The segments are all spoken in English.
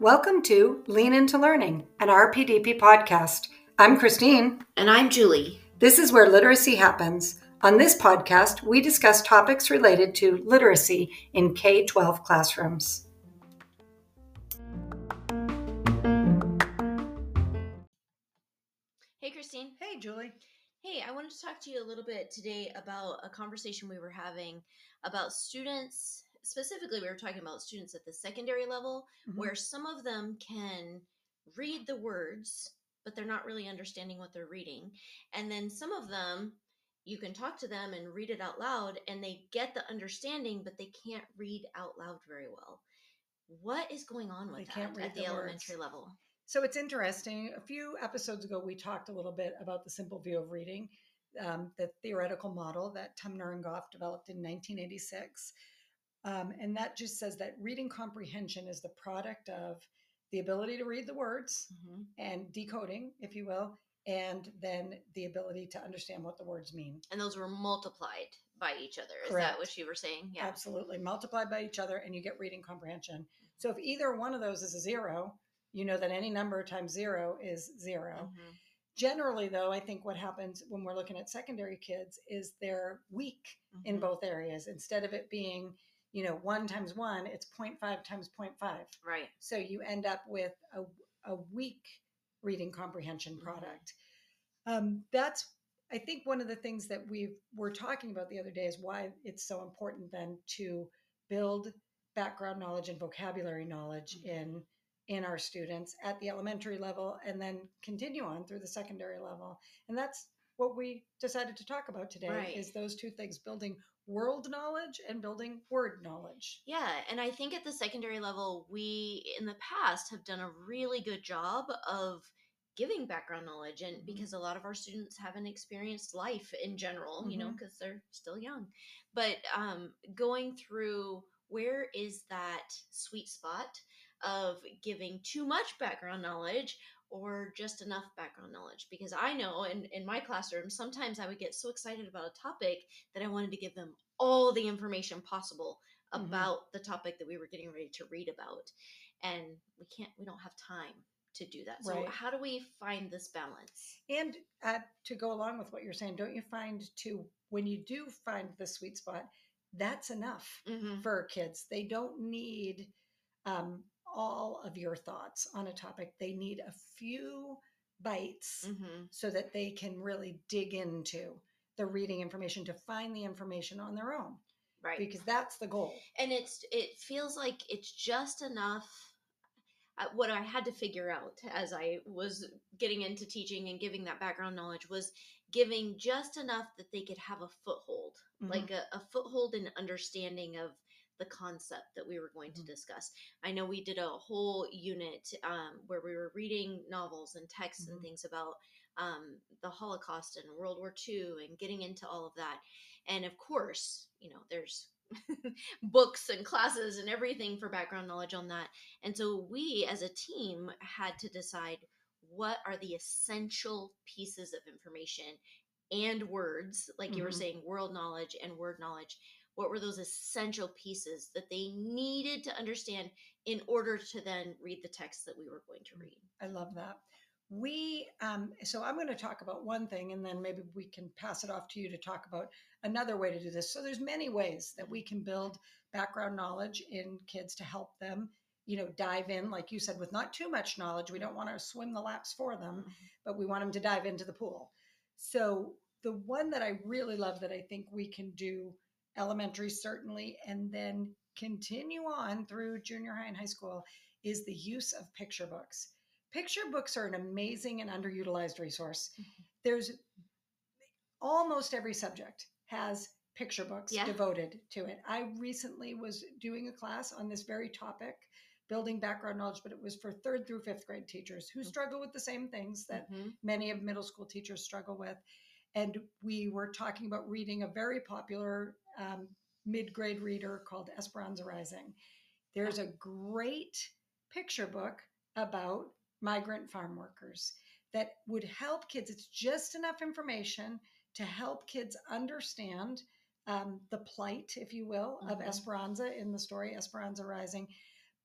Welcome to Lean Into Learning, an RPDP podcast. I'm Christine. And I'm Julie. This is where literacy happens. On this podcast, we discuss topics related to literacy in K 12 classrooms. Hey, Christine. Hey, Julie. Hey, I wanted to talk to you a little bit today about a conversation we were having about students. Specifically, we were talking about students at the secondary level, Mhm. where some of them can read the words, but they're not really understanding what they're reading. And then some of them, you can talk to them and read it out loud, and they get the understanding, but they can't read out loud very well. What is going on with They that at the, the elementary level? So it's interesting. A few episodes ago, we talked a little bit about the simple view of reading, um, the theoretical model that Tunmer and Gough developed in 1986. Um, and that just says that reading comprehension is the product of the ability to read the words Mhm. and decoding, if you will, and then the ability to understand what the words mean. And those were multiplied by each other. Is Correct. that what you were saying? Yeah. Absolutely. Multiplied by each other, and you get reading comprehension. So if either one of those is a zero, you know that any number times zero is 0 Mhm. Generally, though, I think what happens when we're looking at secondary kids is they're weak in Mhm. both areas. Instead of it being, you know, one times one, it's 0.5 times 0.5. Right. So you end up with a, a weak reading comprehension Mhm. product. Um, that's, I think, one of the things that we were talking about the other day is why it's so important then to build background knowledge and vocabulary knowledge Mhm. in in our students at the elementary level and then continue on through the secondary level and that's what we decided to talk about today Right. is those two things building world knowledge and building word knowledge Yeah. And I think at the secondary level, we in the past have done a really good job of giving background knowledge. And Mhm. because a lot of our students haven't experienced life in general, you know, Mhm. because they're still young. But um, going through where is that sweet spot of giving too much background knowledge or just enough background knowledge because i know in, in my classroom sometimes i would get so excited about a topic that i wanted to give them all the information possible Mhm. about the topic that we were getting ready to read about and we can't we don't have time to do that so Right. how do we find this balance And uh, to go along with what you're saying, don't you find too, when you do find the sweet spot, that's enough mm-hmm. for kids. They don't need um, all of your thoughts on a topic, they need a few bites Mm-hmm. so that they can really dig into the reading information to find the information on their own right because that's the goal. and it's it feels like it's just enough uh, what i had to figure out as i was getting into teaching and giving that background knowledge was giving just enough that they could have a foothold Mhm. like a, a foothold in understanding of the concept that we were going to Mhm. discuss i know we did a whole unit um, where we were reading novels and texts and Mhm. things about um, the holocaust and world war ii and getting into all of that and of course you know there's books and classes and everything for background knowledge on that. And so we as a team had to decide what are the essential pieces of information and words, like you were Mhm. saying, world knowledge and word knowledge. What were those essential pieces that they needed to understand in order to then read the text that we were going to mm, read? I love that. We, um, so I'm going to talk about one thing and then maybe we can pass it off to you to talk about another way to do this. So there's many ways that we mm-hmm. can build background knowledge in kids to help them, you know, dive in, like you said, with not too much knowledge. We don't want to swim the laps for them, mm-hmm. but we want them to dive into the pool. So the one that I really love that I think we can do elementary certainly, and then continue on through junior high and high school is the use of picture books. Picture books are an amazing and underutilized resource. Mhm. There's almost every subject has picture books Yeah. devoted to it. I recently was doing a class on this very topic, building background knowledge, but it was for third through fifth grade teachers who Mhm. struggle with the same things that Mhm. many of middle school teachers struggle with. And we were talking about reading a very popular um, mid grade reader called Esperanza Rising. There's a great picture book about migrant farm workers that would help kids. It's just enough information to help kids understand um, the plight, if you will, of Mhm. Esperanza in the story Esperanza Rising,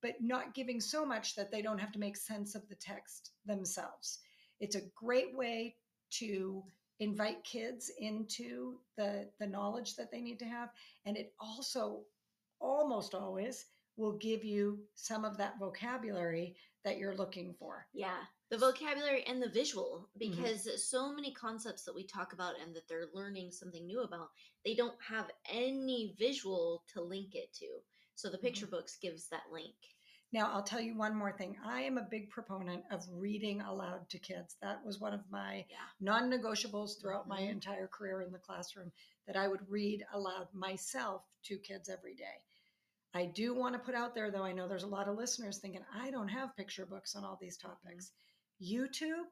but not giving so much that they don't have to make sense of the text themselves. It's a great way to invite kids into the the knowledge that they need to have and it also almost always will give you some of that vocabulary that you're looking for Yeah, the vocabulary and the visual, Mm-hmm. because so many concepts that we talk about and that they're learning something new about, they don't have any visual to link it to. So the Mm-hmm. picture books gives that link. Now, I'll tell you one more thing. I am a big proponent of reading aloud to kids. That was one of my Yeah. non negotiables throughout my Mhm. entire career in the classroom that I would read aloud myself to kids every day. I do want to put out there, though, I know there's a lot of listeners thinking, I don't have picture books on all these topics. YouTube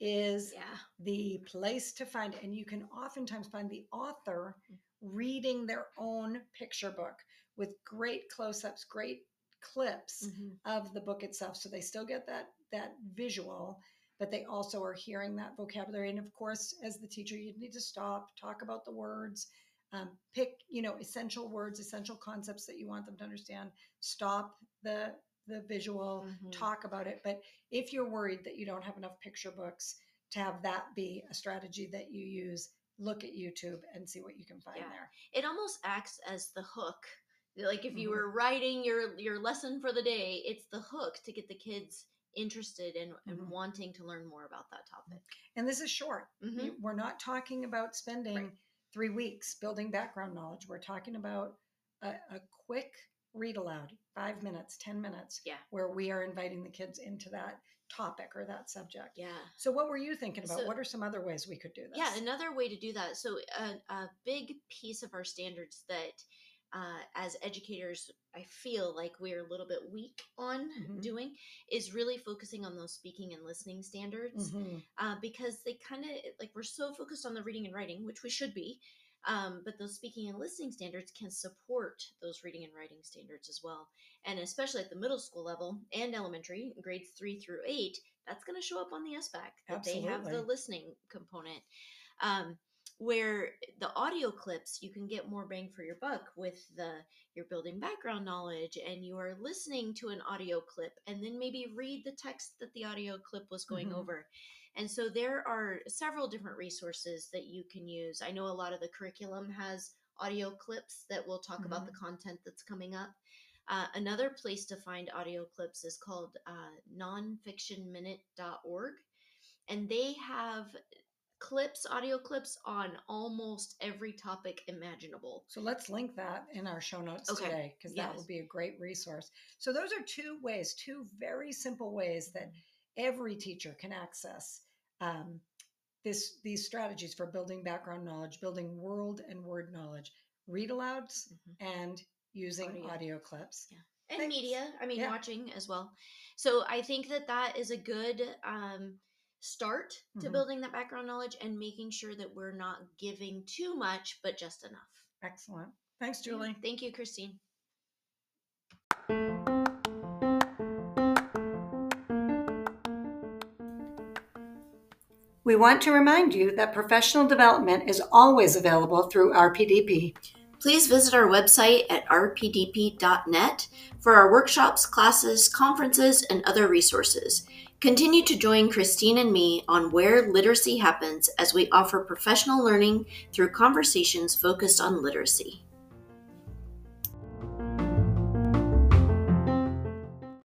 is Yeah. the place to find and you can oftentimes find the author reading their own picture book with great close-ups great clips Mhm. of the book itself so they still get that that visual but they also are hearing that vocabulary and of course as the teacher you need to stop talk about the words um, pick you know essential words essential concepts that you want them to understand stop the the visual Mhm. talk about it but if you're worried that you don't have enough picture books to have that be a strategy that you use look at youtube and see what you can find Yeah. there It almost acts as the hook. Like if you Mhm. were writing your your lesson for the day, it's the hook to get the kids interested in and Mhm. wanting to learn more about that topic. and this is short Mhm. We're not talking about spending Right. three weeks building background knowledge we're talking about a, a quick read aloud five minutes ten minutes Yeah. where we are inviting the kids into that topic or that subject Yeah. so what were you thinking about So- what are some other ways we could do this Yeah, another way to do that. So, a, a big piece of our standards that, uh, as educators, I feel like we're a little bit weak on Mhm. doing is really focusing on those speaking and listening standards Mhm. uh, because they kind of like we're so focused on the reading and writing, which we should be. Um, but those speaking and listening standards can support those reading and writing standards as well. And especially at the middle school level and elementary, grades three through eight, that's going to show up on the SBAC that they have the listening component. Um, where the audio clips you can get more bang for your buck with the you're building background knowledge and you are listening to an audio clip and then maybe read the text that the audio clip was going Mhm. over. And so there are several different resources that you can use. I know a lot of the curriculum has audio clips that will talk about the content that's coming up. Uh, another place to find audio clips is called uh, nonfictionminute.org and they have clips audio clips on almost every topic imaginable So let's link that in our show notes Okay. today because that would be a great resource. So those are two ways, two very simple ways that every teacher can access um, this these strategies for building background knowledge, building world and word knowledge, read alouds, Mhm. and using Audio. audio, clips. Yeah. and Thanks. media i mean Yeah. watching as well so i think that that is a good um, start to Mhm. building that background knowledge and making sure that we're not giving too much but just enough Excellent. Thanks, Yeah. Julie. thank you christine We want to remind you that professional development is always available through RPDP. Please visit our website at rpdp.net for our workshops, classes, conferences, and other resources. Continue to join Christine and me on where literacy happens as we offer professional learning through conversations focused on literacy.